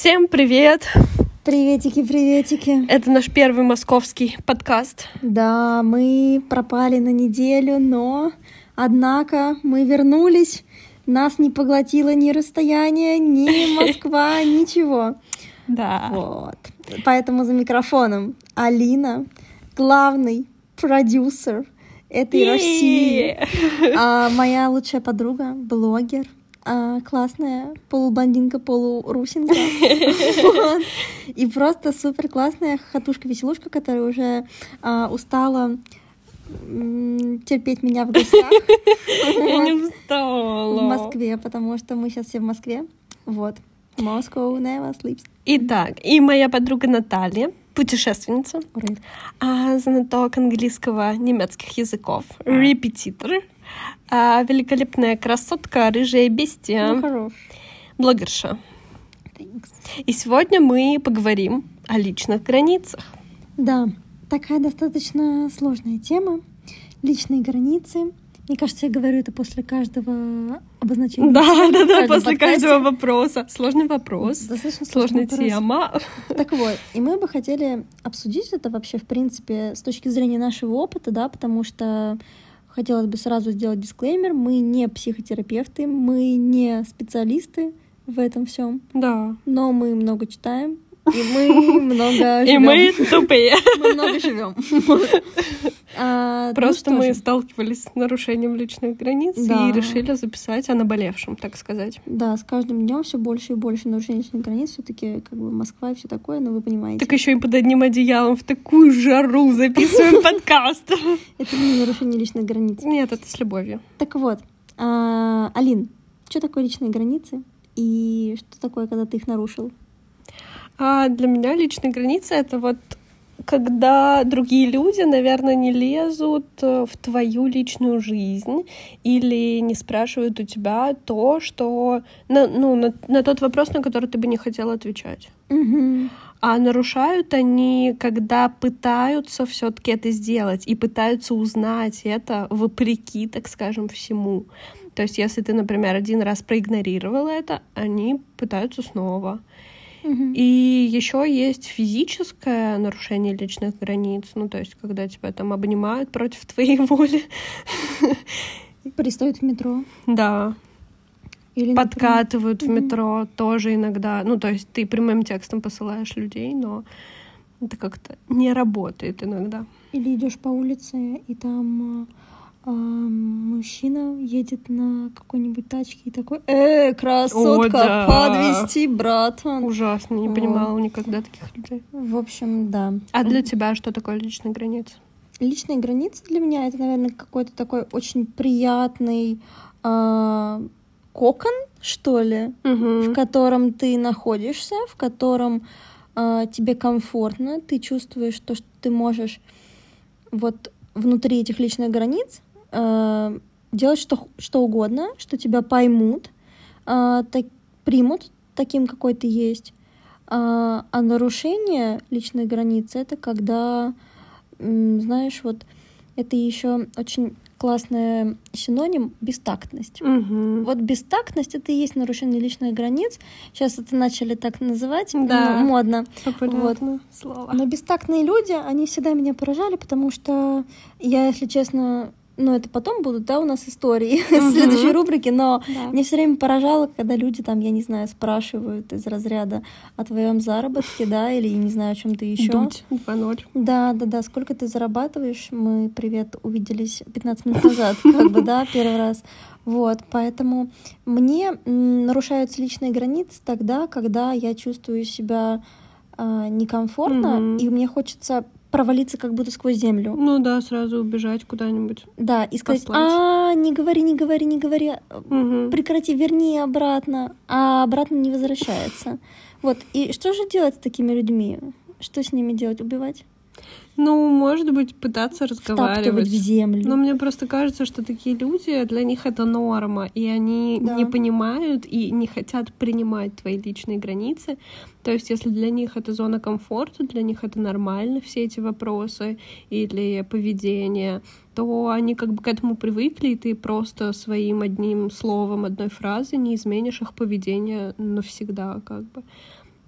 Всем привет! Приветики, приветики. Это наш первый московский подкаст. Да, мы пропали на неделю, но однако мы вернулись. Нас не поглотило ни расстояние, ни Москва, ничего. Да. Вот. Поэтому за микрофоном Алина, главный продюсер этой. России. А моя лучшая подруга, блогер, а, классная полублондинка, полурусинка. Вот. И просто супер классная хохотушка-веселушка, которая уже а, устала терпеть меня в гостях Я не устала. в Москве, потому что мы сейчас все в Москве. Вот. Moscow never sleeps. Итак, и моя подруга Наталья, путешественница, а, знаток английского, немецких языков, репетитор, а, великолепная красотка, рыжая бестия, Ну, хорош. блогерша. Thanks. И сегодня мы поговорим о личных границах. Да, такая достаточно сложная тема. Личные границы. Мне кажется, я говорю это после каждого обозначения. Да, да, да, после подкасте. каждого вопроса. Сложный вопрос, Достаточно сложная вопрос. тема. Так вот, и мы бы хотели обсудить это вообще, в принципе, с точки зрения нашего опыта, да, потому что хотелось бы сразу сделать дисклеймер, мы не психотерапевты, мы не специалисты в этом всем, Да. но мы много читаем, и мы много И живем. мы тупые. Мы много живем. А, ну Просто мы же. сталкивались с нарушением личных границ Да. и решили записать о наболевшем, так сказать. Да, с каждым днем все больше и больше нарушений личных границ. Все-таки как бы Москва и все такое, но вы понимаете. Так еще и под одним одеялом в такую жару записываем подкаст. Это не нарушение личных границ. Нет, это с любовью. Так вот, а, Алин, что такое личные границы? И что такое, когда ты их нарушил? А для меня личные границы — это вот когда другие люди, наверное, не лезут э, в твою личную жизнь или не спрашивают у тебя то, что... На, ну, на, на тот вопрос, на который ты бы не хотела отвечать. Мгм. А нарушают они, когда пытаются все-таки это сделать и пытаются узнать это вопреки, так скажем, всему. То есть, если ты, например, один раз проигнорировала это, они пытаются снова. И еще есть физическое нарушение личных границ, ну то есть, когда тебя там обнимают против твоей воли, Пристают в метро. да, Или, подкатывают в метро тоже иногда. Ну то есть ты прямым текстом посылаешь людей, но это как-то не работает иногда. Или идешь по улице, и там а, мужчина едет на какой-нибудь тачке и такой, э, красотка, О, да. подвести, братан. Ужасно, не Вот. понимала никогда таких людей. В общем, да. А для тебя что такое личные границы? Личные границы для меня это, наверное, какой-то такой очень приятный а, кокон, что ли, в Мгм. котором ты находишься, в котором а, тебе комфортно, ты чувствуешь то, что ты можешь вот внутри этих личных границ а, делать что, что угодно, что тебя поймут, а, так- примут таким, какой ты есть. А, а нарушение личной границы это когда, знаешь, вот это еще очень классный синоним бестактность. Мгм. Вот бестактность это и есть нарушение личных границ. Сейчас это начали так называть, Да. ну, модно. Популярное слово. Но бестактные люди, они всегда меня поражали, потому что я, если честно, ну это потом будут, да, у нас истории в Мгм. следующей рубрике, но Да. мне все время поражало, когда люди там, я не знаю, спрашивают из разряда о твоем заработке, да, или не знаю, о чем то еще. Дуть 2-0. Да, да, да. Сколько ты зарабатываешь? Мы, привет, увиделись 15 минут назад, как бы, да, первый раз. Вот, поэтому мне нарушаются личные границы тогда, когда я чувствую себя а, некомфортно, Мгм. и мне хочется провалиться как будто сквозь землю. Ну да, сразу убежать куда-нибудь. Да, и сказать, а, не говори, не говори, не говори, Мгм. прекрати, верни обратно, а обратно не возвращается. Вот, и что же делать с такими людьми? Что с ними делать? Убивать? Ну, может быть, пытаться Втаптывать разговаривать. в землю? Но мне просто кажется, что такие люди, для них это норма, и они Да. не понимают и не хотят принимать твои личные границы. То есть, если для них это зона комфорта, для них это нормально, все эти вопросы или поведение, то они как бы к этому привыкли, и ты просто своим одним словом, одной фразой не изменишь их поведение навсегда, как бы.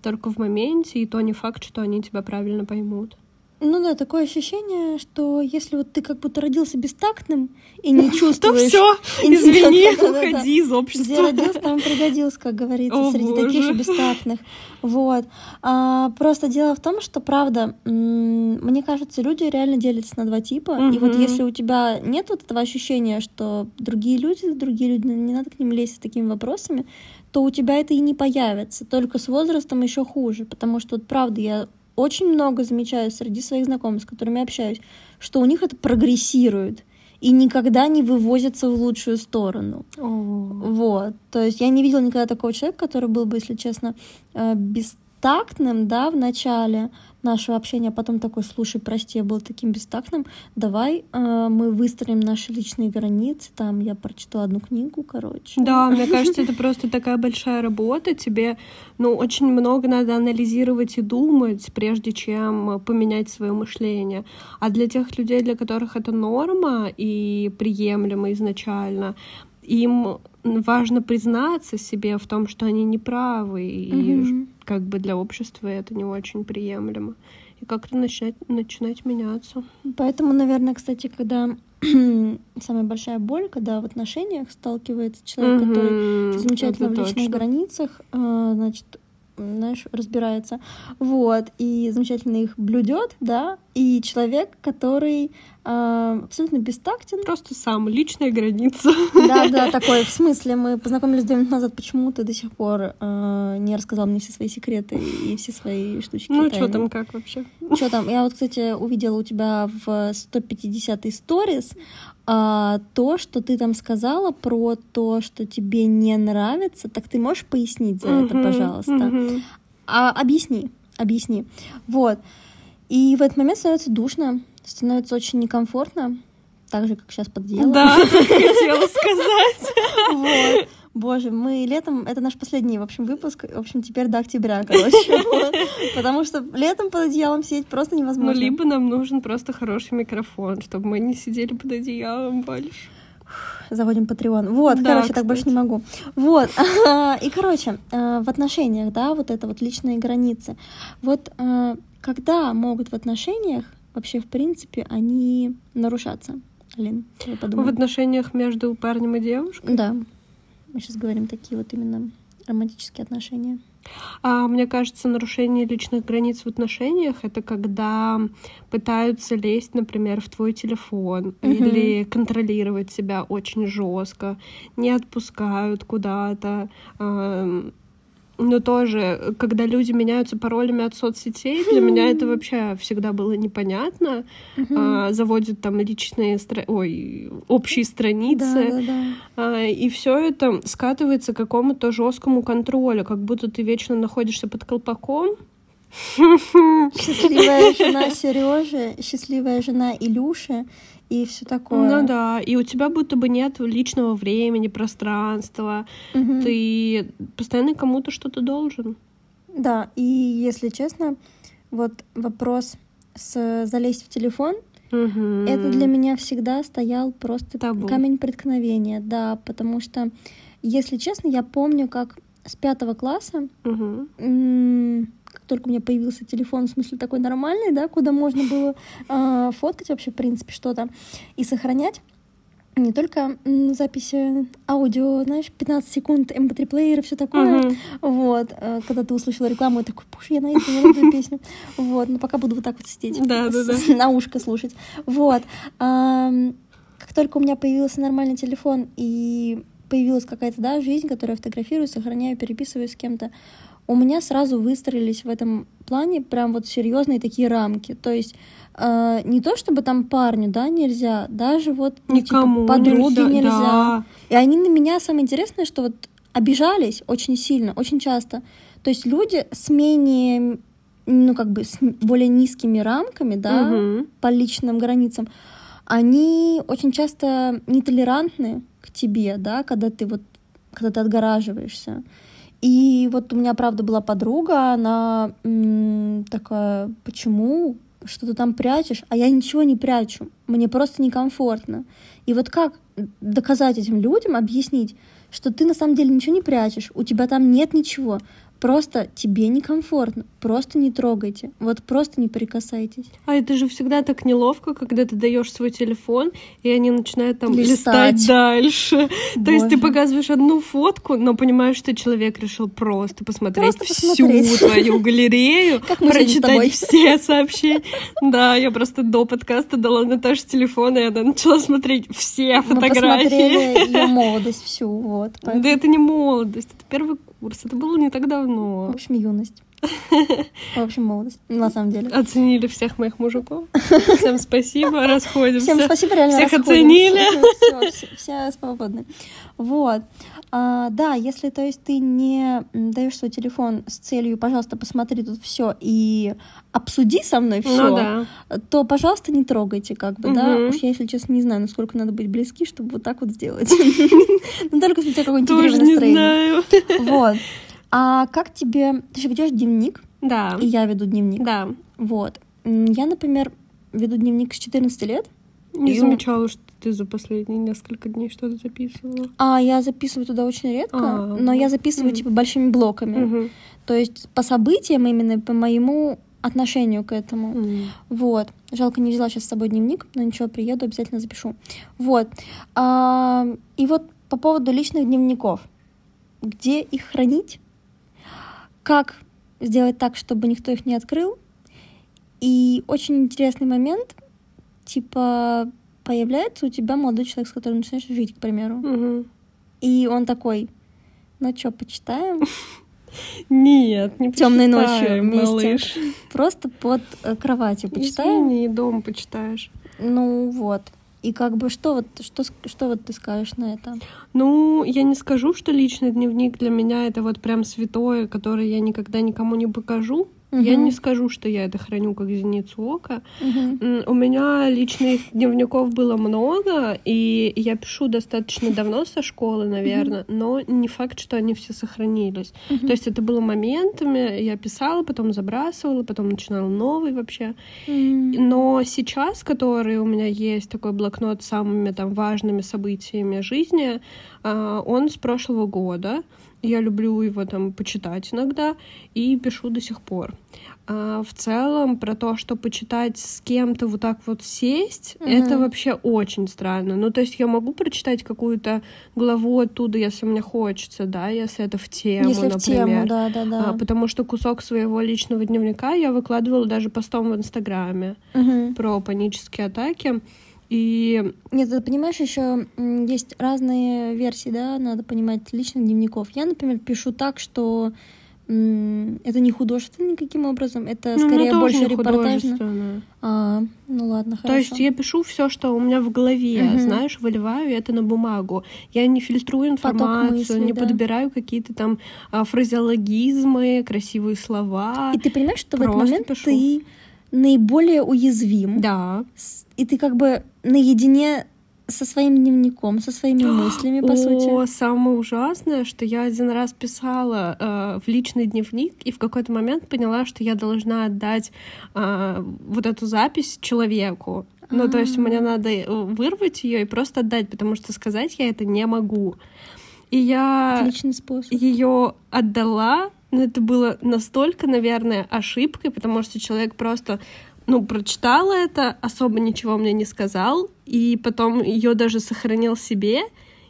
только в моменте, и то не факт, что они тебя правильно поймут. Ну да, такое ощущение, что если вот ты как будто родился бестактным и не чувствуешь... То все, извини, уходи из общества. Где родился, там пригодился, как говорится, среди таких же бестактных. Вот. А, просто дело в том, что, правда, мне кажется, люди реально делятся на два типа. И вот если у тебя нет вот этого ощущения, что другие люди, другие люди, не надо к ним лезть с такими вопросами, то у тебя это и не появится. Только с возрастом еще хуже. Потому что, вот правда, я очень много замечаю среди своих знакомых, с которыми общаюсь, что у них это прогрессирует и никогда не вывозится в лучшую сторону. Oh. Вот. То есть я не видела никогда такого человека, который был бы, если честно, э, бестактным, да, в начале, нашего общения, а потом такой, слушай, прости, я был таким бестактным, давай э, мы выстроим наши личные границы, там я прочитала одну книгу, короче. Да, мне кажется, это просто такая большая работа, тебе, ну, очень много надо анализировать и думать, прежде чем поменять свое мышление. А для тех людей, для которых это норма и приемлемо изначально, им важно признаться себе в том, что они неправы, и как бы для общества это не очень приемлемо. И как-то начинать, начинать меняться. Поэтому, наверное, кстати, когда самая большая боль, когда в отношениях сталкивается человек, mm-hmm. который замечательно в личных точно. границах, э, значит, знаешь, разбирается. Вот, и замечательно их блюдет, да, и человек, который абсолютно бестактен. Просто сам, личная граница. Да, да, такой, в смысле, мы познакомились две минуты назад, почему ты до сих пор э, не рассказал мне все свои секреты и все свои штучки. Ну, что там, как вообще? Что там? Я вот, кстати, увидела у тебя в 150-й сторис а, то, что ты там сказала про то, что тебе не нравится, так ты можешь пояснить за это, пожалуйста? А, объясни, объясни. Вот. И в этот момент становится душно, становится очень некомфортно, так же, как сейчас под одеялом. Да, хотела сказать. Вот. Боже, мы летом, это наш последний, в общем, выпуск, в общем, теперь до октября, короче. Потому что летом под одеялом сидеть просто невозможно. Ну, либо нам нужен просто хороший микрофон, чтобы мы не сидели под одеялом больше. Заводим Patreon. Вот, да, короче, кстати. так больше не могу. Вот. И, короче, э, в отношениях, да, вот это вот личные границы. Вот э, когда могут в отношениях вообще, в принципе, они нарушаться? Алин, В отношениях между парнем и девушкой? Да. Мы сейчас говорим такие вот именно романтические отношения. А, мне кажется, нарушение личных границ в отношениях это когда пытаются лезть, например, в твой телефон угу. или контролировать себя очень жестко, не отпускают куда-то, но тоже, когда люди меняются паролями от соцсетей, для меня это вообще всегда было непонятно. А, заводят там личные, стра... ой, общие страницы. Да, да, да. А, и все это скатывается к какому-то жесткому контролю, как будто ты вечно находишься под колпаком. Счастливая жена Сережи, счастливая жена Илюши и все такое. Ну да, и у тебя будто бы нет личного времени, пространства. Угу. Ты постоянно кому-то что-то должен. Да, и если честно, вот вопрос с залезть в телефон, угу. это для меня всегда стоял просто Табу. камень преткновения, да, потому что, если честно, я помню, как с пятого класса угу только у меня появился телефон, в смысле такой нормальный, да, куда можно было э, фоткать вообще, в принципе, что-то и сохранять не только записи аудио, знаешь, 15 секунд, mp3-плеера, все такое. Uh-huh. Вот. Э, когда ты услышала рекламу, я такой, боже, я найду, я найду песню. Вот. Но пока буду вот так вот сидеть. Да, да, да. На ушко слушать. Вот. Как только у меня появился нормальный телефон и появилась какая-то, да, жизнь, которую я фотографирую, сохраняю, переписываю с кем-то, у меня сразу выстроились в этом плане прям вот серьезные такие рамки. То есть э, не то чтобы там парню, да, нельзя, даже вот ну, типа, подруге нельзя. нельзя. Да. И они на меня самое интересное, что вот обижались очень сильно, очень часто. То есть люди с менее, ну как бы с более низкими рамками, да, угу. по личным границам, они очень часто нетолерантны к тебе, да, когда ты вот, когда ты отгораживаешься. И вот у меня, правда, была подруга, она такая, почему? Что ты там прячешь? А я ничего не прячу. Мне просто некомфортно. И вот как доказать этим людям, объяснить, что ты на самом деле ничего не прячешь, у тебя там нет ничего. Просто тебе некомфортно, просто не трогайте, вот просто не прикасайтесь. А это же всегда так неловко, когда ты даешь свой телефон, и они начинают там Листать. листать дальше. То есть ты Боже. показываешь одну фотку, но понимаешь, что человек решил просто посмотреть Просто всю посмотреть. твою галерею, Как мы прочитать все сообщения. Да, я просто до подкаста дала Наташе телефон, и она начала смотреть все Мы фотографии. посмотрели ее молодость всю, вот. Да это не молодость, это первый курс, это было не так В давно. общем, юность. В общем, молодость, на самом деле. Оценили всех моих мужиков. Всем спасибо, расходимся. Всем спасибо, реально Всех оценили. Всё, все, все свободны. Вот. А, да, если, то есть, ты не даешь свой телефон с целью, пожалуйста, посмотри тут все и обсуди со мной все, Ну да. то, пожалуйста, не трогайте, как бы, да. Мгм. Уж я, если честно, не знаю, насколько надо быть близки, чтобы вот так вот сделать. Ну, только если у тебя какое-нибудь настроение. Вот. А как тебе... Ты же ведешь дневник, Да. и я веду дневник. Да. Вот. Я, например, веду дневник с 14 лет. Не И- замечала, что ты за последние несколько дней что-то записывала. А я записываю туда очень редко, А, но я записываю мгм. типа большими блоками. Мгм. То есть по событиям именно по моему отношению к этому. М. Вот. Жалко, не взяла сейчас с собой дневник, но ничего, приеду, обязательно запишу. Вот. А, и вот по поводу личных дневников. Где их хранить? Как сделать так, чтобы никто их не открыл? И очень интересный момент, типа, появляется у тебя молодой человек, с которым начинаешь жить, к примеру. Мгм. И он такой, ну что, почитаем? Нет, не почитаем, ночью вместе. малыш. Просто под э, кроватью почитаем? Извини, дома почитаешь. Ну вот. И как бы что вот, что, что вот ты скажешь на это? Ну, я не скажу, что личный дневник для меня это вот прям святое, которое я никогда никому не покажу. Я Мгм. не скажу, что я это храню как зеницу ока. М, У меня личных дневников было много, и я пишу достаточно давно со школы, наверное, но не факт, что они все сохранились. Мгм. То есть это было моментами, я писала, потом забрасывала, потом начинала новый вообще. М. Но сейчас, который у меня есть, такой блокнот с самыми там важными событиями жизни, а, он с прошлого года. Я люблю его там почитать иногда и пишу до сих пор. А, В целом про то, что почитать с кем-то вот так вот сесть, Мгм. это вообще очень странно. Ну, то есть я могу прочитать какую-то главу оттуда, если мне хочется, да, если это в тему, Если в например. тему, да, да, да. А, потому что кусок своего личного дневника я выкладывала даже постом в Инстаграме Мгм. про панические атаки. И Нет, ты понимаешь, еще есть разные версии, да, надо понимать, личных дневников. Я, например, пишу так, что это не художественно никаким образом, это ну, скорее ну, тоже больше репортажно. А, ну ладно, хорошо. То есть я пишу все, что у меня в голове, Мгм. знаешь, выливаю это на бумагу. Я не фильтрую информацию, мыслей, не да. подбираю какие-то там а, фразеологизмы, красивые слова. И ты понимаешь, что в этот Просто момент пишу. ты наиболее уязвим, Да. и ты как бы наедине со своим дневником, со своими мыслями, по О, сути. самое ужасное, что я один раз писала э, в личный дневник и в какой-то момент поняла, что я должна отдать э, вот эту запись человеку. Ну, то есть А. мне надо э, вырвать ее и просто отдать, потому что сказать я это не могу. И я ее отдала, но это было настолько, наверное, ошибкой, потому что человек просто ну, прочитал это, особо ничего мне не сказал, и потом ее даже сохранил себе,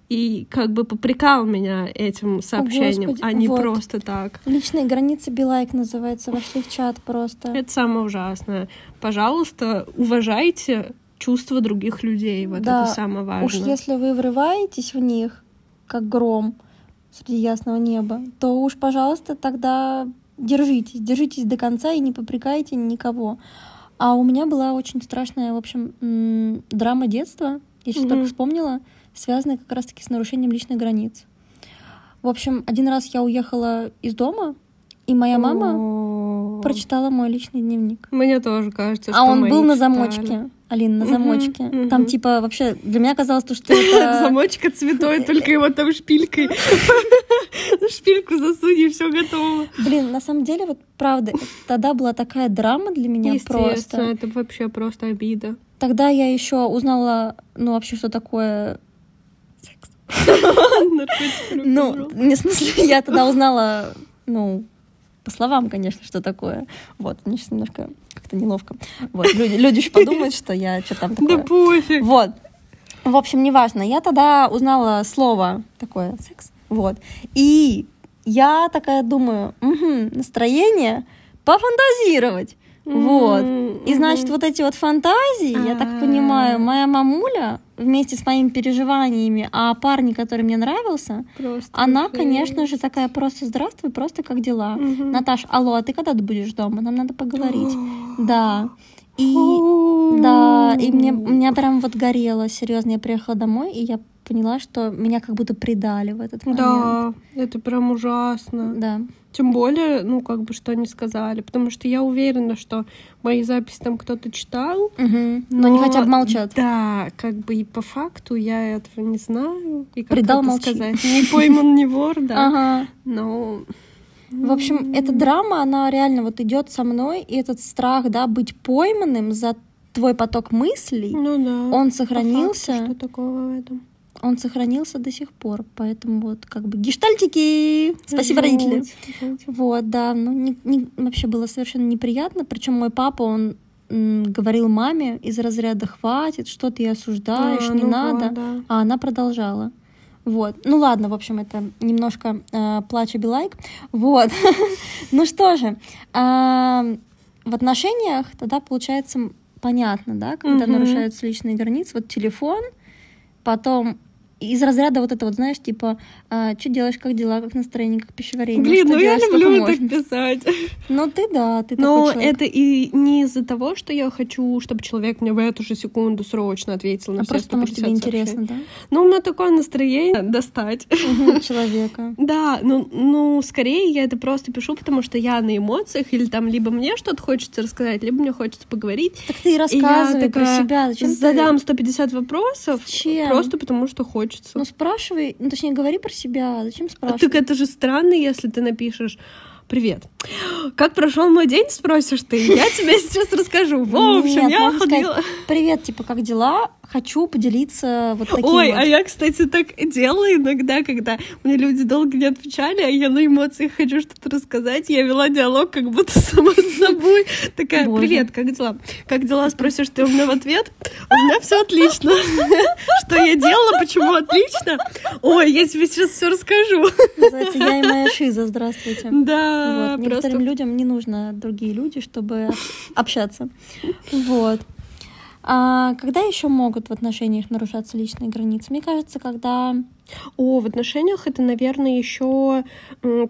и как бы попрекал меня этим сообщением, Господи, а не вот. просто так. Личные границы Билайк называется. Вошли в чат просто. Это самое ужасное. Пожалуйста, уважайте чувства других людей. Вот Да, это самое важное. Уж если вы врываетесь в них, как гром среди ясного неба, то уж, пожалуйста, тогда держитесь, держитесь до конца и не попрекайте никого. А у меня была очень страшная, в общем, драма детства, я сейчас Мгм. только вспомнила, связанная как раз-таки с нарушением личных границ. В общем, один раз я уехала из дома, и моя мама прочитала мой личный дневник. Мне тоже кажется, А что он мои был на замочке. Алина, на замочке. мгм. Там типа вообще для меня казалось, то, что это... Замочка цветой, только его там шпилькой. Шпильку засунь, и все готово. Блин, на самом деле, вот правда, тогда была такая драма для меня просто. это вообще просто обида. Тогда я еще узнала, ну, вообще, что такое... Наркотики, Ну, не в смысле, я тогда узнала, ну, по словам, конечно, что такое. Вот, мне сейчас немножко как-то неловко. Вот, люди, люди еще подумают, что я что там такое. Да пофиг. Вот. В общем, неважно. Я тогда узнала слово такое секс. Вот. И я такая думаю, угу, настроение пофантазировать. Вот. И значит, вот эти вот фантазии, я так понимаю, моя мамуля вместе с моими переживаниями о парне, который мне нравился, Просто она, жесть. конечно же, такая просто здравствуй, просто как дела. Наташ, алло, а ты когда ты будешь дома? Нам надо поговорить. Да. И да, и мне, у меня прям вот горело, серьезно, я приехала домой, и я поняла, что меня как будто предали в этот момент. Да, это прям ужасно. Да. Тем более, ну, как бы, что они сказали. Потому что я уверена, что мои записи там кто-то читал. Мгм. Но, не хотя бы молчат. Да, как бы и по факту я этого не знаю. И как Предал, молчи. сказать? Не пойман, не вор, да. Ага. Но... В общем, эта драма, она реально вот идет со мной, и этот страх, да, быть пойманным за твой поток мыслей, Ну да. он сохранился. факту, Что такого в этом? Он сохранился до сих пор. Поэтому вот как бы гештальтики! Спасибо, родители. Жуть, жуть. Вот, да, ну не- не- вообще было совершенно неприятно. Причем мой папа, он говорил маме из разряда «хватит, что ты осуждаешь, А, не ну надо», вот, да. а она продолжала. Вот. Ну ладно, в общем, это немножко э, плача билайк. Вот. ну что же, а, в отношениях тогда получается понятно, да, когда нарушаются личные границы. Вот телефон, потом из разряда вот это вот, знаешь, типа, что делаешь, как дела, как настроение, как пищеварение. Блин, что ну я делать, сколько люблю можно? так писать. Ну ты да, ты Но такой человек. это и не из-за того, что я хочу, чтобы человек мне в эту же секунду срочно ответил на а все просто потому что тебе 150 сообщений. интересно, Ну, у меня такое настроение достать. да? Мгм, Человека. Да, ну, ну, скорее я это просто пишу, потому что я на эмоциях, или там либо мне что-то хочется рассказать, либо мне хочется поговорить. Так ты и И я рассказывай про такая себя. Зачем ты- Задам 150 вопросов, Зачем? просто потому что хочется. Ну спрашивай, ну точнее говори про себя. Зачем А спрашивать? Так это же странно, если ты напишешь «Привет». Как прошел мой день, спросишь ты. Я тебе сейчас расскажу. В общем, Нет, я можно сказать, ходила... Привет, типа, как дела? Хочу поделиться вот таким Ой, вот. а я, кстати, так делала иногда, когда мне люди долго не отвечали, а я на эмоциях хочу что-то рассказать. Я вела диалог как будто сама с собой. Такая, Боже. привет, как дела? Как дела, спросишь ты у меня в ответ? У меня все отлично. Что я делала, почему отлично? Ой, я тебе сейчас все расскажу. Называется «Я и моя шиза», здравствуйте. Да, Вот, просто... Некоторым людям не нужно другие люди, чтобы общ- общаться. Вот. А когда еще могут в отношениях нарушаться личные границы? Мне кажется, когда О, в отношениях это, наверное, еще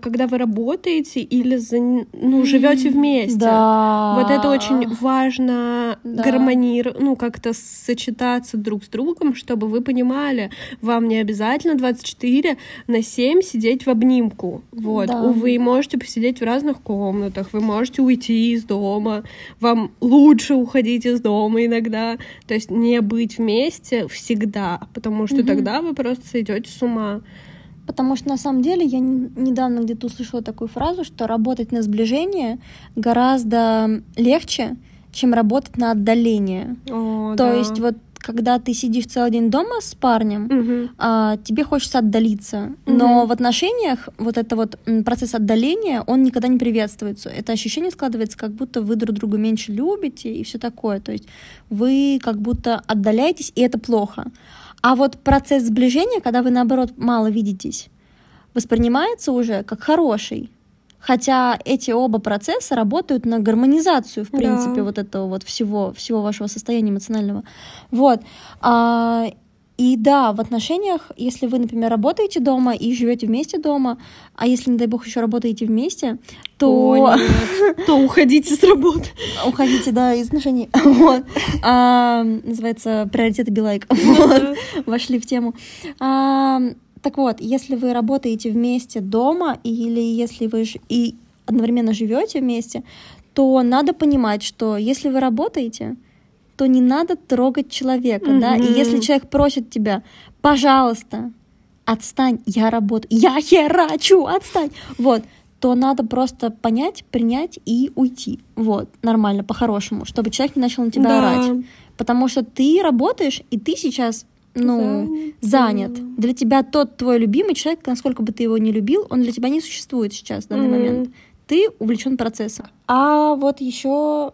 когда вы работаете или за- ну, живете вместе. Да. Вот это очень важно Да. гармонировать, ну, как-то сочетаться друг с другом, чтобы вы понимали, вам не обязательно 24 на 7 сидеть в обнимку. Вот. Да. Вы можете посидеть в разных комнатах, вы можете уйти из дома, вам лучше уходить из дома иногда. То есть не быть вместе всегда, потому что Мгм. тогда вы просто сойдете с ума. Потому что на самом деле я недавно где-то услышала такую фразу, что работать на сближение гораздо легче, чем работать на отдаление. О, То да. есть вот когда ты сидишь целый день дома с парнем, Мгм. а, тебе хочется отдалиться. Но Мгм. в отношениях вот это вот процесс отдаления, он никогда не приветствуется. Это ощущение складывается, как будто вы друг друга меньше любите и все такое. То есть вы как будто отдаляетесь, и это плохо. А вот процесс сближения, когда вы наоборот мало видитесь, воспринимается уже как хороший. Хотя эти оба процесса работают на гармонизацию, в Да. принципе, вот этого вот всего, всего вашего состояния эмоционального. Вот. А, и да, в отношениях, если вы, например, работаете дома и живете вместе дома, а если, не дай бог, еще работаете вместе, то то уходите с работы. уходите, да, из отношений. Вот. А, называется приоритеты Билайк. Вошли в тему. А, так вот, если вы работаете вместе дома или если вы и одновременно живете вместе, то надо понимать, что если вы работаете, то не надо трогать человека, да. И если человек просит тебя, пожалуйста, отстань, я работаю, я херачу, отстань, вот, то надо просто понять, принять и уйти, вот, нормально, по-хорошему, чтобы человек не начал на тебя Да. орать, потому что ты работаешь и ты сейчас ну, Занят. занят. Для тебя тот твой любимый человек, насколько бы ты его не любил, он для тебя не существует сейчас в данный Мгм. момент. ты увлечен процессом. А вот еще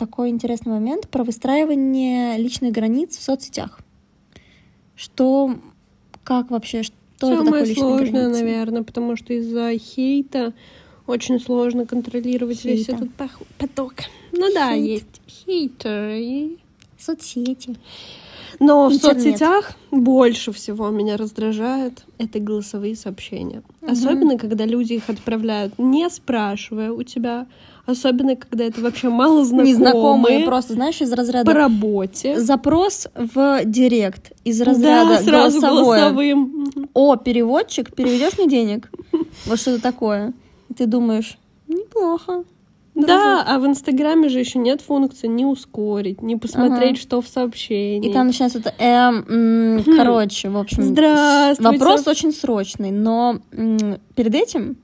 такой интересный момент про выстраивание личных границ в соцсетях. Что, как вообще, что это Самое такое личные сложное, границы? наверное, потому что из-за хейта очень сложно контролировать весь Хейта. этот пах- поток. Ну да, Хейт. есть хейтеры. Соцсети. Но в Интернет. соцсетях больше всего меня раздражает это голосовые сообщения. Мгм. Особенно, когда люди их отправляют, не спрашивая у тебя. Особенно, когда это вообще мало знакомые. Незнакомые просто, знаешь, из разряда по работе. запрос в директ из Да, разряда сразу голосовое. голосовым. О, переводчик, переведешь мне денег? Вот что-то такое. И ты думаешь, неплохо. Да, а в Инстаграме же еще нет функции не ускорить, не посмотреть, Ага. что в сообщении. И там начинается это, эм, Хм. короче, в общем, Здравствуйте. вопрос очень срочный, но перед этим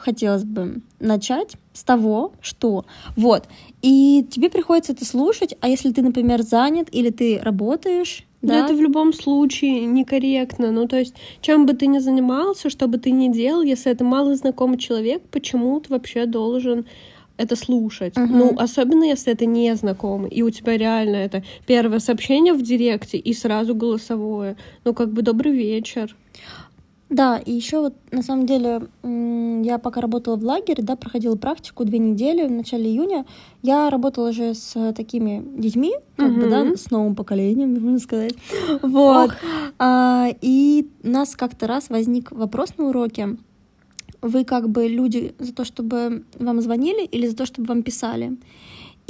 хотелось бы начать с того, что вот, и тебе приходится это слушать, а если ты, например, занят или ты работаешь, Да, да, это в любом случае некорректно. Ну, то есть, чем бы ты ни занимался, что бы ты ни делал, если это малознакомый человек, почему ты вообще должен это слушать? Мгм. Ну, особенно если это незнакомый, и у тебя реально это первое сообщение в директе и сразу голосовое. Ну, как бы добрый вечер. Да, и еще вот на самом деле я пока работала в лагере, да, проходила практику две недели в начале июня, я работала же с э, такими детьми, как бы, да, с новым поколением, можно сказать. Вот. А, и у нас как-то раз возник вопрос на уроке. Вы как бы люди за то, чтобы вам звонили или за то, чтобы вам писали?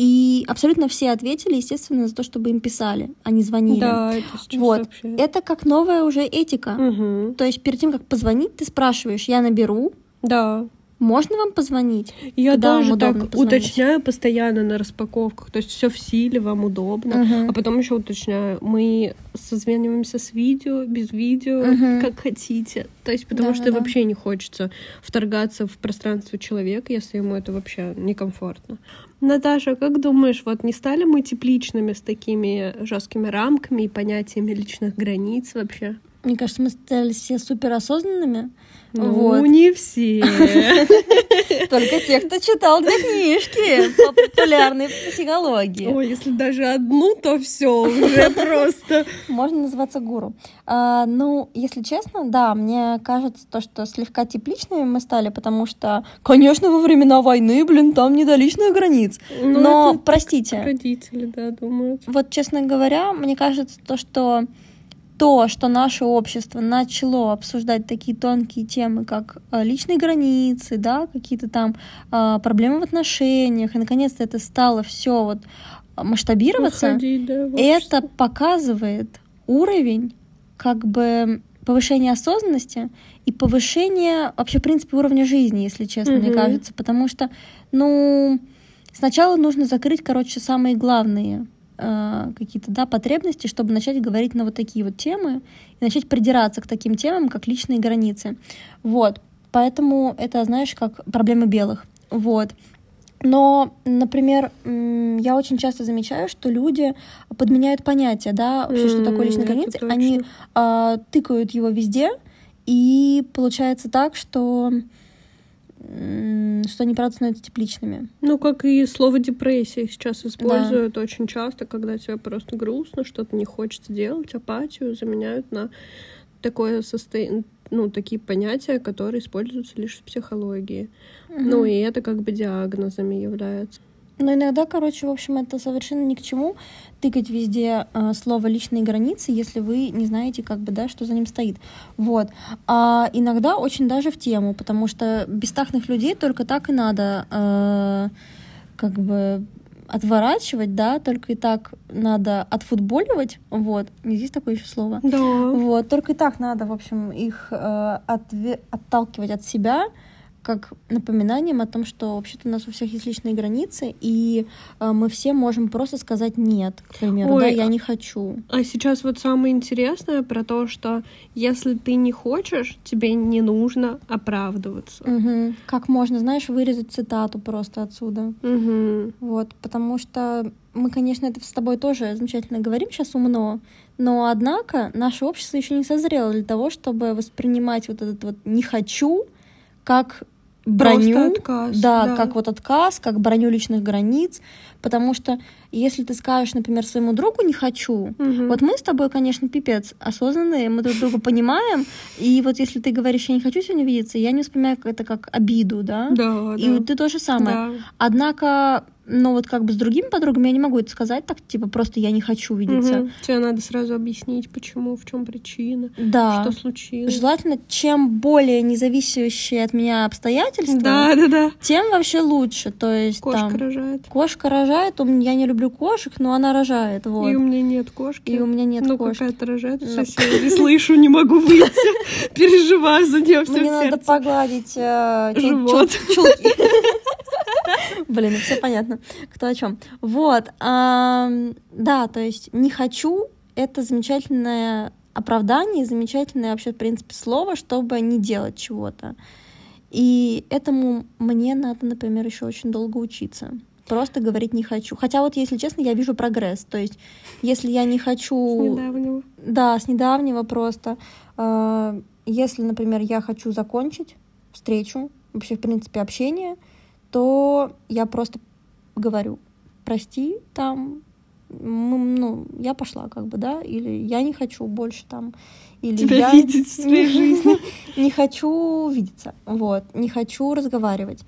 И абсолютно все ответили, естественно, за то, чтобы им писали, а не звонили. Да, это сейчас Вот. вообще. Это как новая уже этика. Мгм. То есть перед тем, как позвонить, ты спрашиваешь, я наберу, Да. Можно вам позвонить? Я Когда тоже так позвонить? уточняю постоянно на распаковках. То есть все в силе, вам удобно. Мгм. А потом еще уточняю, мы созваниваемся с видео, без видео, Мгм. как хотите. То есть потому что Да-да-да. вообще не хочется вторгаться в пространство человека, если ему это вообще некомфортно. Наташа, как думаешь, вот не стали мы тепличными с такими жесткими рамками и понятиями личных границ вообще? Мне кажется, мы стали все супер осознанными. Ну, Вот. не все. Только те, кто читал две книжки по популярной психологии. Ой, если даже одну, то все уже просто. Можно называться гуру. А, ну, если честно, да, мне кажется, то, что слегка тепличными мы стали, потому что, конечно, во времена войны, блин, там не до личных границ. Ну, Но, это простите, Родители, да, думают. вот, честно говоря, мне кажется, то, что то, что наше общество начало обсуждать такие тонкие темы, как э, личные границы, да, какие-то там э, проблемы в отношениях, и наконец-то это стало все вот масштабироваться, Выходить, да, это показывает уровень как бы повышения осознанности и повышения вообще, в принципе, уровня жизни, если честно, мне Мгм. кажется. Потому что, ну, сначала нужно закрыть, короче, самые главные э, какие-то, да, потребности, чтобы начать говорить на вот такие вот темы и начать придираться к таким темам, как личные границы. Вот. Поэтому это, знаешь, как проблемы белых. Вот. Но, например, я очень часто замечаю, что люди подменяют понятие, да, вообще, что такое личные границы. точно. Они а, тыкают его везде, и получается так, что что они, правда, становятся тепличными. Ну, как и слово депрессия сейчас используют очень часто, когда тебе просто грустно, что-то не хочется делать, апатию заменяют на такое состояние, ну, такие понятия, которые используются лишь в психологии. Ну, и это как бы диагнозами является. Но иногда, короче, в общем, это совершенно ни к чему тыкать везде э, слово личные границы, если вы не знаете, как бы, да, что за ним стоит. Вот. А иногда очень даже в тему, потому что бестахных людей только так и надо э, как бы отворачивать, да, только и так надо отфутболивать, вот, есть такое еще слово, Да. вот, только и так надо, в общем, их э, отве- отталкивать от себя, как напоминанием о том, что вообще-то у нас у всех есть личные границы, и э, мы все можем просто сказать нет, к примеру, Ой, да, я а- не хочу. А сейчас вот самое интересное про то, что если ты не хочешь, тебе не нужно оправдываться. Мгм. Как можно, знаешь, вырезать цитату просто отсюда. Мгм. Вот, потому что мы, конечно, это с тобой тоже замечательно говорим сейчас умно, но однако наше общество еще не созрело для того, чтобы воспринимать вот этот вот не хочу как броню, отказ, да, да. как вот отказ, как броню личных границ, потому что если ты скажешь, например, своему другу не хочу, Мгм. вот мы с тобой, конечно, пипец осознанные, мы друг друга понимаем, и вот если ты говоришь, я не хочу сегодня видеться, я не воспринимаю это как обиду, да, Да, и да. ты то же самое. Да. Однако, ну вот как бы с другими подругами я не могу это сказать так, типа просто я не хочу видеться. Мгм. Тебе надо сразу объяснить, почему, в чем причина, Да. что случилось. Желательно, чем более независящие от меня обстоятельства, Да, да, да. тем вообще лучше. То есть Кошка там рожает. кошка рожает, у меня я не люблю кошек, но она рожает, вот. И у меня нет кошки. И у меня нет ну, кошки. какая-то рожает у Ну. соседей. Слышу, не могу выйти. Переживаю за нее все Мне надо погладить э, Живот. чулки. Блин, все понятно, кто о чем. Вот, да, то есть не хочу это замечательное оправдание, замечательное вообще, в принципе, слово, чтобы не делать чего-то. И этому мне надо, например, еще очень долго учиться. Просто говорить не хочу. Хотя вот, если честно, я вижу прогресс. То есть, если я не хочу... С недавнего. Да, с недавнего просто. Э, Если, например, я хочу закончить встречу, вообще, в принципе, общение, то я просто говорю, прости, там, ну, я пошла, как бы, да, или я не хочу больше там, или Тебя я видеть в своей жизни. не хочу видеться, вот, не хочу разговаривать.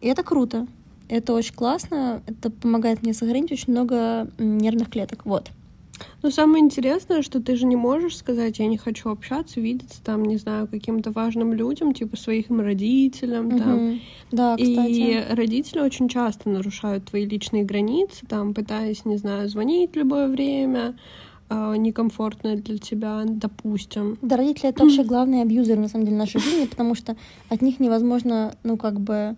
И это круто, это очень классно, это помогает мне сохранить очень много нервных клеток, вот. Но самое интересное, что ты же не можешь сказать, я не хочу общаться, видеться там, не знаю, каким-то важным людям, типа своим родителям, там. Мгм. Да, кстати. И родители очень часто нарушают твои личные границы, там, пытаясь, не знаю, звонить в любое время, а, некомфортное для тебя, допустим. Да, родители это вообще главные абьюзеры на самом деле нашей жизни, потому что от них невозможно, ну как бы,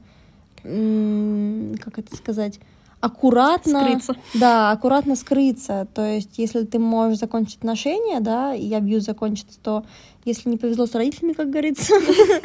как это сказать, аккуратно, Скрыться. да, аккуратно скрыться. То есть, если ты можешь закончить отношения, да, и абьюз закончится, то если не повезло с родителями, как говорится,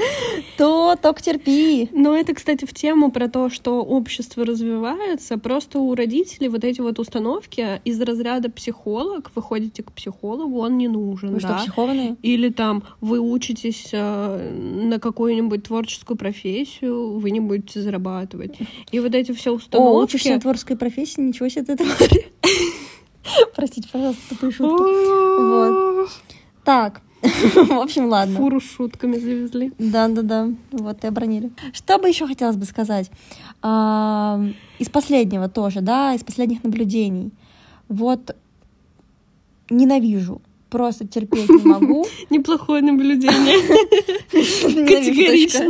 то только терпи. Но это, кстати, в тему про то, что общество развивается. Просто у родителей вот эти вот установки из разряда психолог, вы ходите к психологу, он не нужен, Вы что, да? психованные? Или там вы учитесь э, на какую-нибудь творческую профессию, вы не будете зарабатывать. И вот эти все О, установки... учишься на творческой профессии, ничего себе ты. Простите, пожалуйста, тупые шутки. Вот. Так, в общем, ладно. Фуру с шутками завезли. Да, да, да. Вот и обронили. Что бы еще хотелось бы сказать? А, из последнего тоже, да, из последних наблюдений. Вот ненавижу. Просто терпеть не могу. Неплохое наблюдение. Категорично.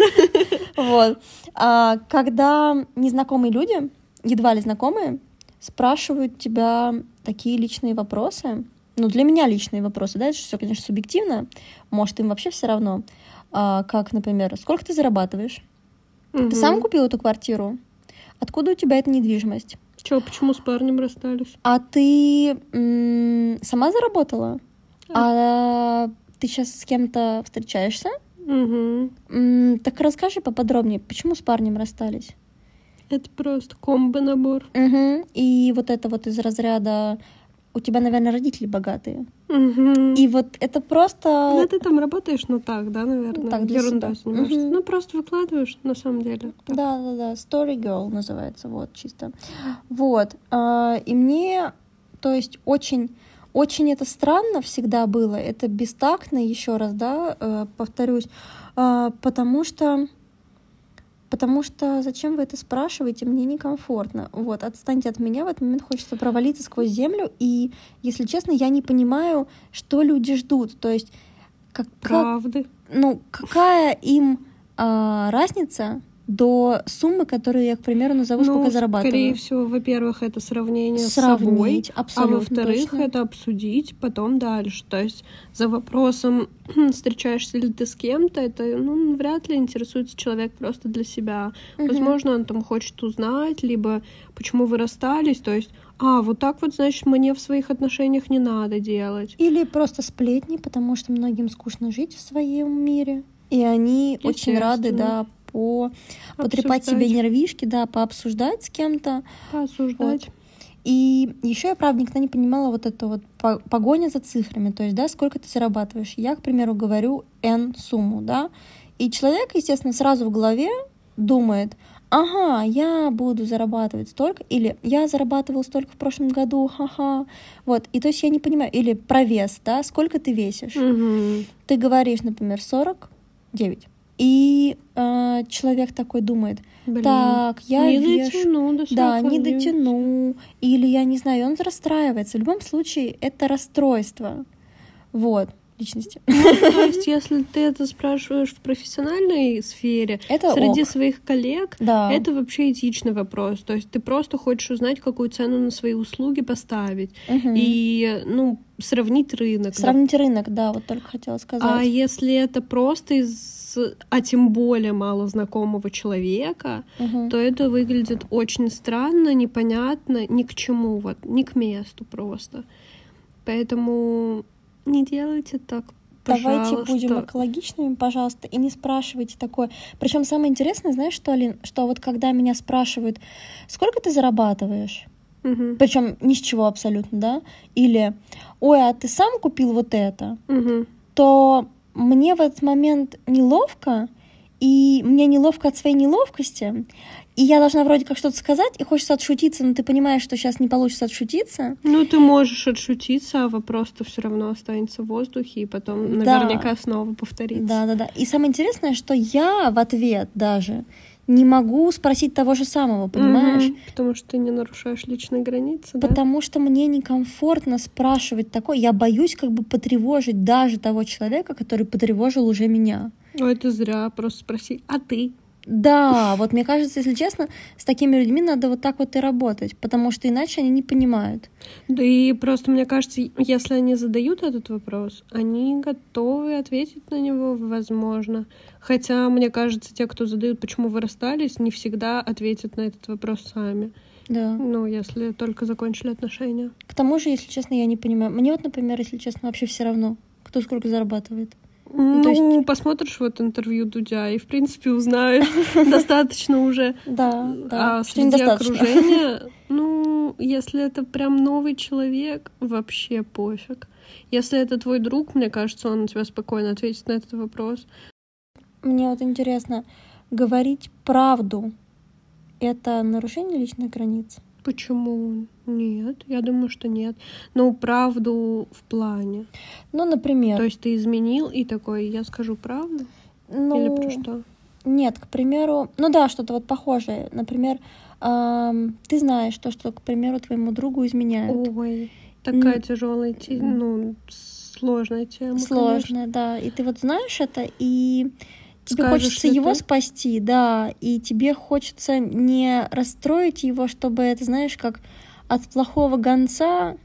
Вот. А, Когда незнакомые люди, едва ли знакомые, спрашивают тебя такие личные вопросы, ну, для меня личные вопросы, да, это все, конечно, субъективно, может, им вообще все равно, А, как, например, сколько ты зарабатываешь? Ты сам купил эту квартиру? Откуда у тебя эта недвижимость? Че, почему с парнем расстались? А ты м, сама заработала? А ты сейчас с кем-то встречаешься? М, Так расскажи поподробнее, почему с парнем расстались? Это просто комбо-набор. Мгм. И вот это вот из разряда у тебя, наверное, родители богатые. Мгм. И вот это просто... Да ты там работаешь, ну так, да, наверное? Так, для Ерунда себя. Мгм. Ну, просто выкладываешь, на самом деле. Так. Да, да, да. Story Girl называется, вот, чисто. Вот. а, И мне, то есть, очень, очень это странно всегда было. Это бестактно, еще раз, да, э, повторюсь. а, Потому что Потому что зачем вы это спрашиваете, мне некомфортно. Вот, отстаньте от меня, в этот момент хочется провалиться сквозь землю. И, если честно, я не понимаю, что люди ждут. То есть, как, как- Правды. ну, какая им а, разница до суммы, которую я, к примеру, назову, сколько ну, зарабатываю? скорее всего, во-первых, это сравнение с собой. Сравнить, А абсолютно во-вторых, точно. это обсудить потом дальше. То есть за вопросом, встречаешься ли ты с кем-то, это ну, вряд ли интересуется человек просто для себя. Мгм. Возможно, он там хочет узнать, либо почему вы расстались. То есть, а, вот так вот, значит, мне в своих отношениях не надо делать. Или просто сплетни, потому что многим скучно жить в своем мире. И они очень рады, да, по потрепать себе нервишки, да, пообсуждать с кем-то. поосуждать. И еще я, правда, никогда не понимала вот эту вот по- погоня за цифрами. То есть, да, сколько ты зарабатываешь. Я, к примеру, говорю N сумму, да, И человек, естественно, сразу в голове думает, ага, я буду зарабатывать столько, или я зарабатывал столько в прошлом году, ха-ха. Вот, и то есть я не понимаю, или про вес, да, сколько ты весишь. Мгм. Ты говоришь, например, 49, и э, человек такой думает, Блин. так, я не вешу, дотяну до да, не 49. дотяну, или я не знаю, он расстраивается. В любом случае, это расстройство, вот, личности. То есть, если ты это спрашиваешь в профессиональной сфере, Это среди ок. своих коллег, Да. это вообще этичный вопрос. То есть ты просто хочешь узнать, какую цену на свои услуги поставить. Мгм. И, ну, сравнить рынок. да. Сравнить рынок, да, вот только хотела А сказать. если это просто из, а тем более мало знакомого человека, Мгм. то это выглядит очень странно, непонятно, ни к чему, вот, ни к месту просто. Поэтому не делайте так, Давайте пожалуйста. будем экологичными, пожалуйста, и не спрашивайте такое. Причем самое интересное, знаешь что, Алин, что вот когда меня спрашивают, сколько ты зарабатываешь, Мгм. причем ни с чего абсолютно, да, или, ой, а ты сам купил вот это, Мгм. то мне в этот момент неловко, и мне неловко от своей неловкости, и я должна вроде как что-то сказать, и хочется отшутиться, но ты понимаешь, что сейчас не получится отшутиться. Ну, ты можешь отшутиться, а вопрос-то все равно останется в воздухе, и потом Да. наверняка снова повторится. Да, да, да. И самое интересное, что я в ответ даже не могу спросить того же самого, понимаешь? Мгм. Потому что ты не нарушаешь личные границы, да? Потому что мне некомфортно спрашивать такое. Я боюсь как бы потревожить даже того человека, который потревожил уже меня. Ну, это зря, просто спроси, а ты? Да, вот мне кажется, если честно, с такими людьми надо вот так вот и работать, потому что иначе они не понимают. Да и просто, мне кажется, если они задают этот вопрос, они готовы ответить на него, возможно. Хотя, мне кажется, те, кто задают, почему вы расстались, не всегда ответят на этот вопрос сами. Да. Ну, если только закончили отношения. К тому же, если честно, я не понимаю. Мне вот, например, если честно, вообще все равно, кто сколько зарабатывает. Ну, то есть- посмотришь вот интервью Дудя и, в принципе, узнаешь достаточно уже. Да, да. А среди окружения, ну, если это прям новый человек, вообще пофиг. Если это твой друг, мне кажется, он на тебя спокойно ответит на этот вопрос. Мне вот интересно, говорить правду — это нарушение личных границ? Почему нет? Я думаю, что нет. Ну, правду в плане. Ну, например, То есть ты изменил и такой, я скажу правду? ну, Или про что? нет, к примеру, ну да, что-то вот похожее. Например, ам, ты знаешь то, что, к примеру, твоему другу изменяют. Ой, такая тяжелая, те- ну, сложная тема. конечно. Сложно, да. И ты вот знаешь это, и тебе Скажешь хочется его ты? спасти, да, и тебе хочется не расстроить его, чтобы это, знаешь, как от плохого гонца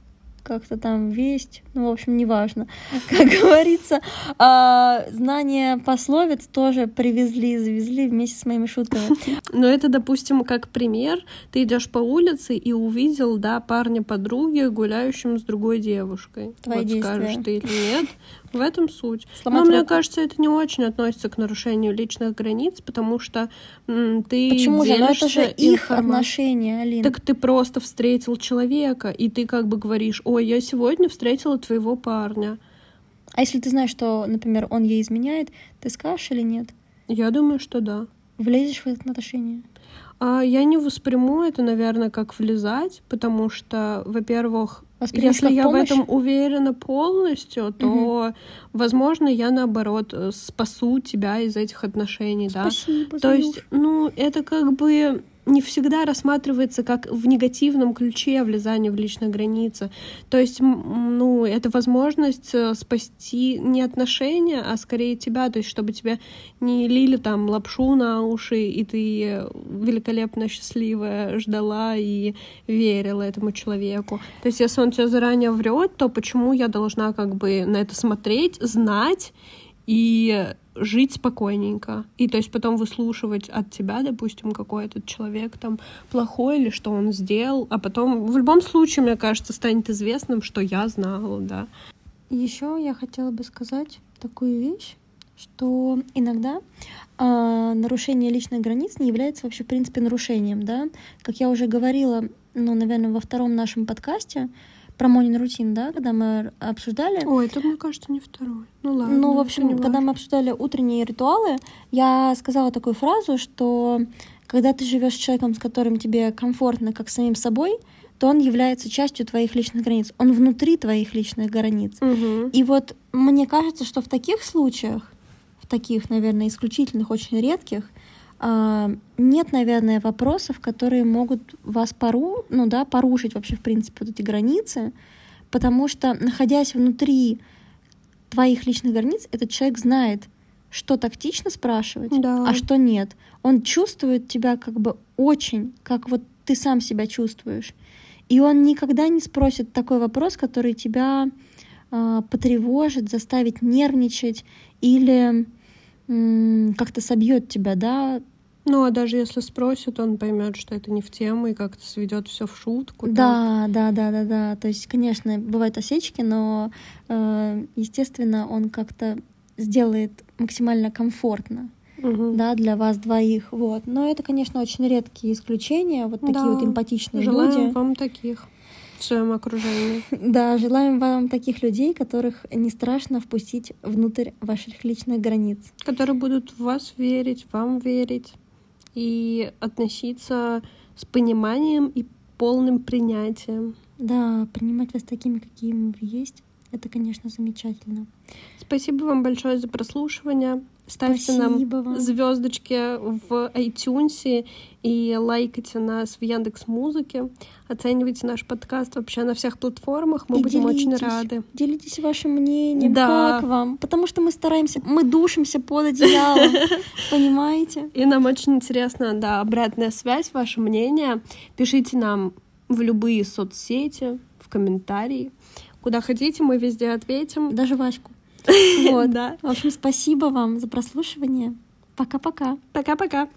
как-то там весть, ну, в общем, неважно. Как говорится, а, знания пословиц тоже привезли, завезли вместе с моими шутками. Но это, допустим, как пример. Ты идешь по улице и увидел, да, парня подруги, гуляющим с другой девушкой. Твои вот действия. скажешь ты или нет. В этом суть. Сломать Но мне руку. кажется, это не очень относится к нарушению личных границ, потому что м, ты Почему же? Но это же их отношения, Алина. Так ты просто встретил человека, и ты как бы говоришь, ой, я сегодня встретила твоего парня. А если ты знаешь, что, например, он ей изменяет, ты скажешь или нет? Я думаю, что да. Влезешь в это отношение? А я не восприму это, наверное, как влезать, потому что, во-первых, Воспримешь если я в этом уверена полностью, то, возможно, я наоборот э, спасу тебя из этих отношений, да. Спасибо, То есть, ну, это как бы не всегда рассматривается как в негативном ключе влезание в личные границы. То есть, ну, это возможность э, спасти не отношения, а скорее тебя, то есть, чтобы тебе не лили там лапшу на уши, и ты э, великолепно счастливая ждала и верила этому человеку. То есть, если он тебе заранее врет, то почему я должна как бы на это смотреть, знать и жить спокойненько. И то есть потом выслушивать от тебя, допустим, какой этот человек там плохой или что он сделал, а потом в любом случае, мне кажется, станет известным, что я знала, да. Еще я хотела бы сказать такую вещь, что иногда а, нарушение личных границ не является вообще, в принципе, нарушением, да. Как я уже говорила, ну, наверное, во втором нашем подкасте, про Монин рутин, да, когда мы обсуждали. Ой, это, мне кажется, не второй. Ну ладно. Ну, в общем, не когда мы обсуждали утренние ритуалы, я сказала такую фразу, что когда ты живешь с человеком, с которым тебе комфортно, как с самим собой, то он является частью твоих личных границ. Он внутри твоих личных границ. Мгм. И вот мне кажется, что в таких случаях, в таких, наверное, исключительных, очень редких, нет, наверное, вопросов, которые могут вас пору, ну да, порушить вообще, в принципе, вот эти границы, потому что, находясь внутри твоих личных границ, этот человек знает, что тактично спрашивать, Да. а что нет. Он чувствует тебя как бы очень, как вот ты сам себя чувствуешь. И он никогда не спросит такой вопрос, который тебя а, потревожит, заставит нервничать или как-то собьет тебя, да. Ну, а даже если спросит, он поймет, что это не в тему, и как-то сведет все в шутку. так. Да, да, да, да, да. То есть, конечно, бывают осечки, но, э, естественно, он как-то сделает максимально комфортно, Мгм. да, для вас двоих. Вот. Но это, конечно, очень редкие исключения, вот такие Да. вот эмпатичные Желаем люди. вам таких в своем окружении. Да, желаем вам таких людей, которых не страшно впустить внутрь ваших личных границ. которые будут в вас верить, вам верить и относиться с пониманием и полным принятием. Да, принимать вас такими, какие вы есть, это, конечно, замечательно. Спасибо вам большое за прослушивание. Ставьте Спасибо нам вам. звездочки в iTunes и лайкайте нас в Яндекс Музыке. Оценивайте наш подкаст вообще на всех платформах. Мы И будем очень делитесь. рады. Делитесь вашим мнением, Да. как вам, потому что мы стараемся, мы душимся под одеялом, понимаете? И нам очень интересна, да, обратная связь, ваше мнение. Пишите нам в любые соцсети, в комментарии. Куда хотите, мы везде ответим. Даже Ваську. Вот. Да. В общем, спасибо вам за прослушивание. Пока-пока. Пока-пока.